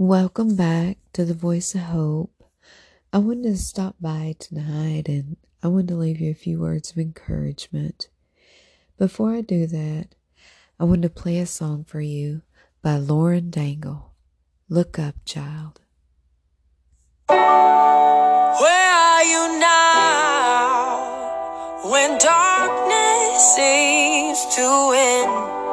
Welcome back to the Voice of Hope. I wanted to stop by tonight and I wanted to leave you a few words of encouragement. Before I do that, I wanted to play a song for you by Lauren Daigle. Look up, child. Where are you now when darkness seems to win?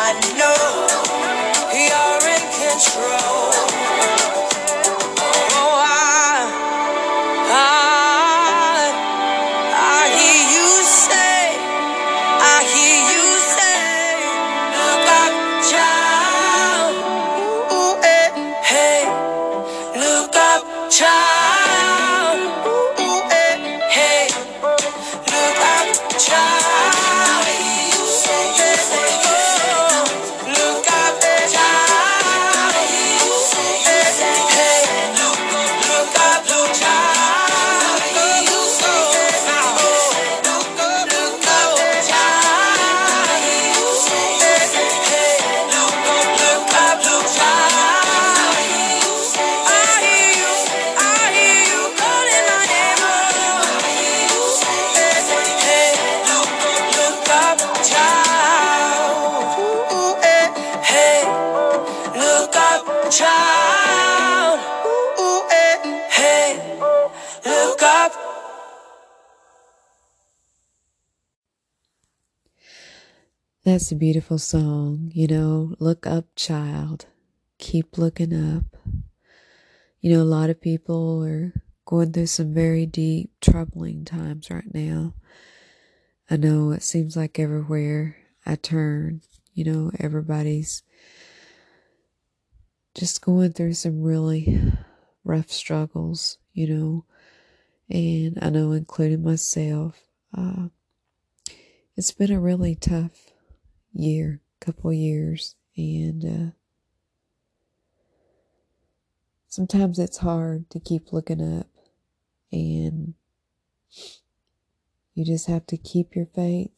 I know you're in control. That's a beautiful song. You know, look up, child. Keep looking up. You know, a lot of people are going through some very deep, troubling times right now. I know it seems like everywhere I turn, you know, everybody's just going through some really rough struggles, you know, and I know, including myself. Uh, it's been a really tough year, couple years, and uh, sometimes it's hard to keep looking up, and you just have to keep your faith,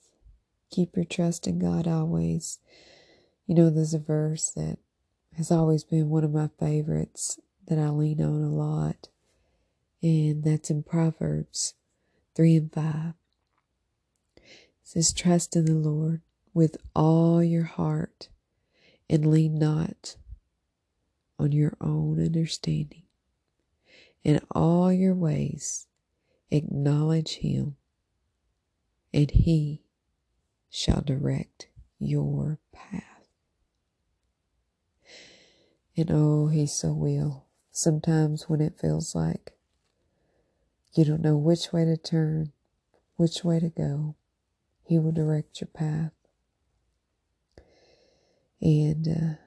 keep your trust in God always. You know, there's a verse that has always been one of my favorites that I lean on a lot, and that's in Proverbs 3 and 5. It says, Trust in the Lord with all your heart and lean not on your own understanding. In all your ways, acknowledge Him, and He shall direct your path. And oh, He so will. Sometimes when it feels like you don't know which way to turn, which way to go, He will direct your path. And uh,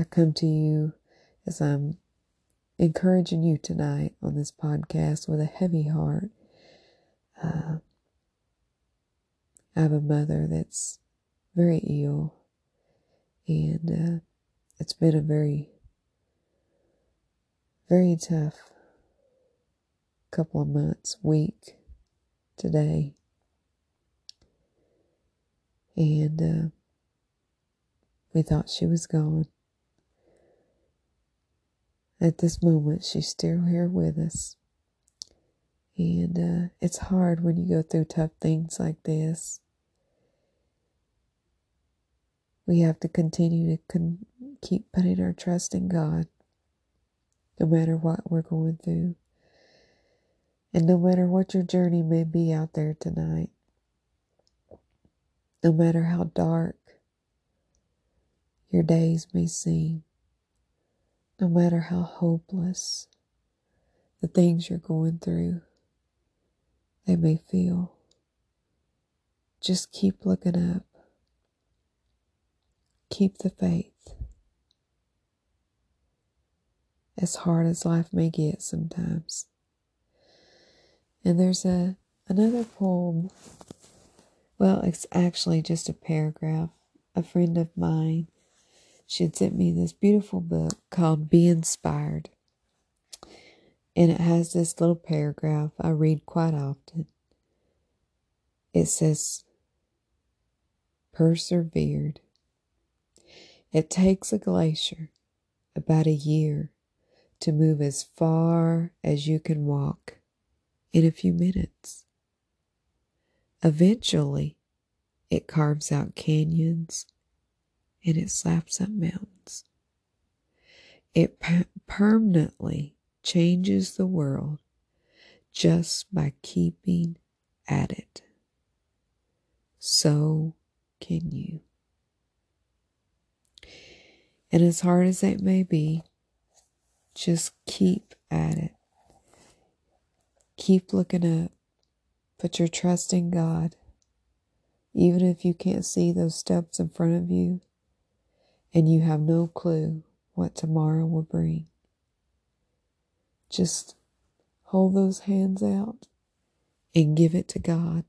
I come to you as I'm encouraging you tonight on this podcast with a heavy heart. Uh, I have a mother that's very ill, and uh, it's been a very, very tough couple of months, week today. And uh, we thought she was gone. At this moment, she's still here with us. And uh, it's hard when you go through tough things like this. We have to continue to con- keep putting our trust in God, no matter what we're going through. And no matter what your journey may be out there tonight, no matter how dark your days may seem, no matter how hopeless the things you're going through they may feel, just keep looking up. Keep the faith. As hard as life may get sometimes. And there's a another poem. Well, it's actually just a paragraph. A friend of mine, she had sent me this beautiful book called Be Inspired. And it has this little paragraph I read quite often. It says, Persevered. It takes a glacier about a year to move as far as you can walk in a few minutes. Eventually, it carves out canyons and it slaps up mountains. It per- permanently changes the world just by keeping at it. So can you. And as hard as it may be, just keep at it. Keep looking up. Put your trust in God. Even if you can't see those steps in front of you and you have no clue what tomorrow will bring. Just hold those hands out and give it to God.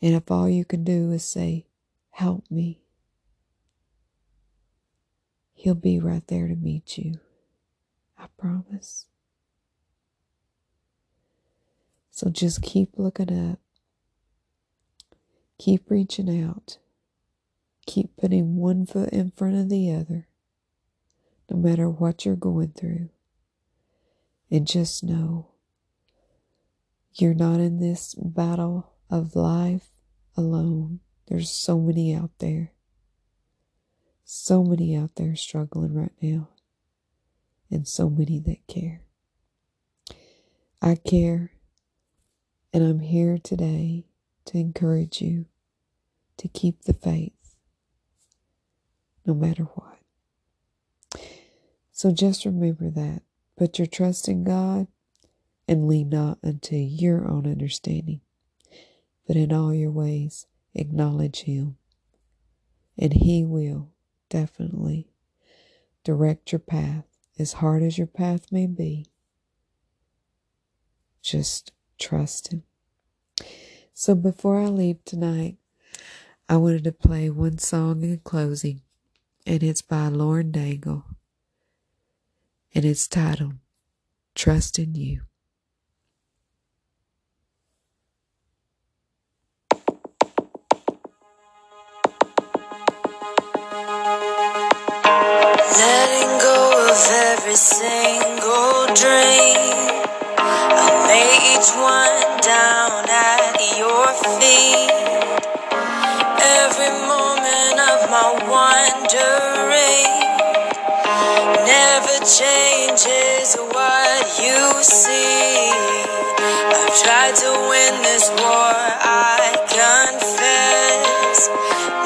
And if all you can do is say, Help me, He'll be right there to meet you. I promise. So just keep looking up. Keep reaching out. Keep putting one foot in front of the other, no matter what you're going through. And just know you're not in this battle of life alone. There's so many out there. So many out there struggling right now. And so many that care. I care and I'm here today to encourage you to keep the faith no matter what. So just remember that. Put your trust in God and lean not unto your own understanding, but in all your ways acknowledge Him, and He will definitely direct your path, as hard as your path may be. Just trust Him. So before I leave tonight, I wanted to play one song in closing, and it's by Lauren Daigle, and it's titled Trust in You. Letting go of every single dream. I lay each one changes what you see. I've tried to win this war, I confess.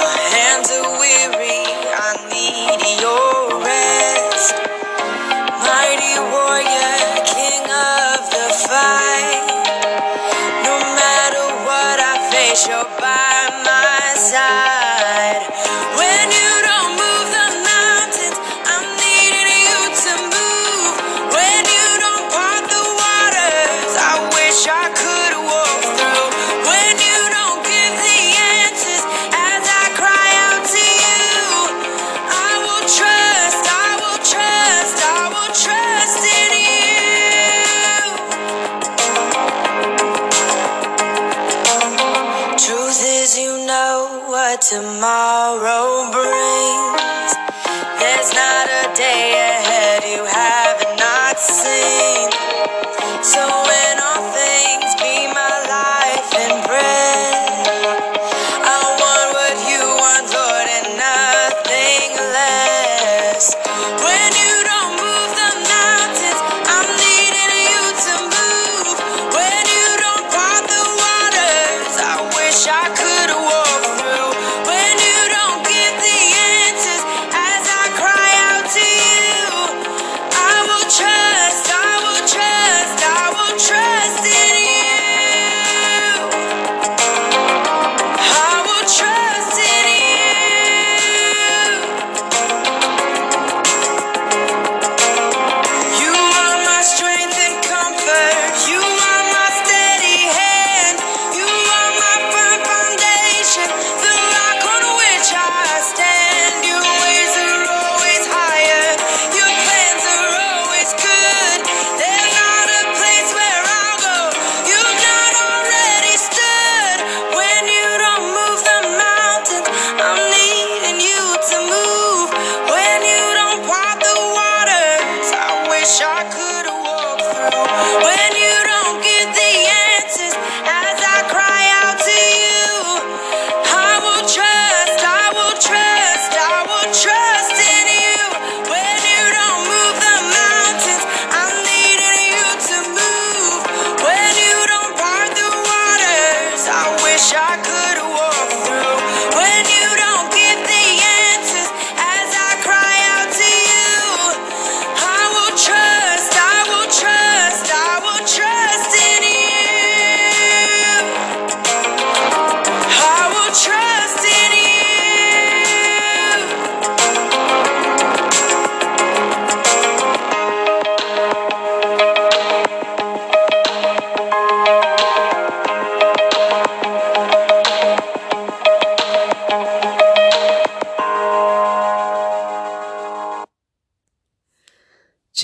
My hands are weary, I need your rest. Mighty warrior, king of the fight. No matter what I face, you're tomorrow brings.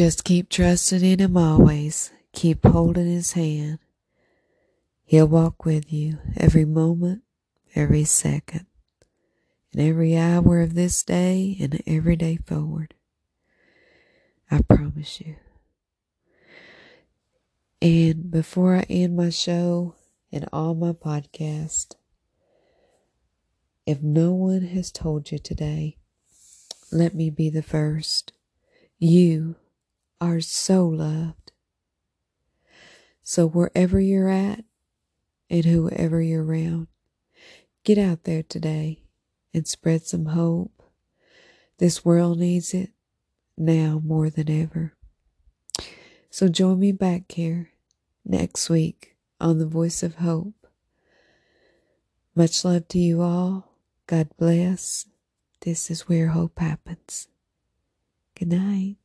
Just keep trusting in Him always. Keep holding His hand. He'll walk with you every moment, every second, and every hour of this day and every day forward. I promise you. And before I end my show and all my podcast, if no one has told you today, let me be the first. You are so loved. So wherever you're at and whoever you're around, get out there today and spread some hope. This world needs it now more than ever. So join me back here next week on The Voice of Hope. Much love to you all. God bless. This is where hope happens. Good night.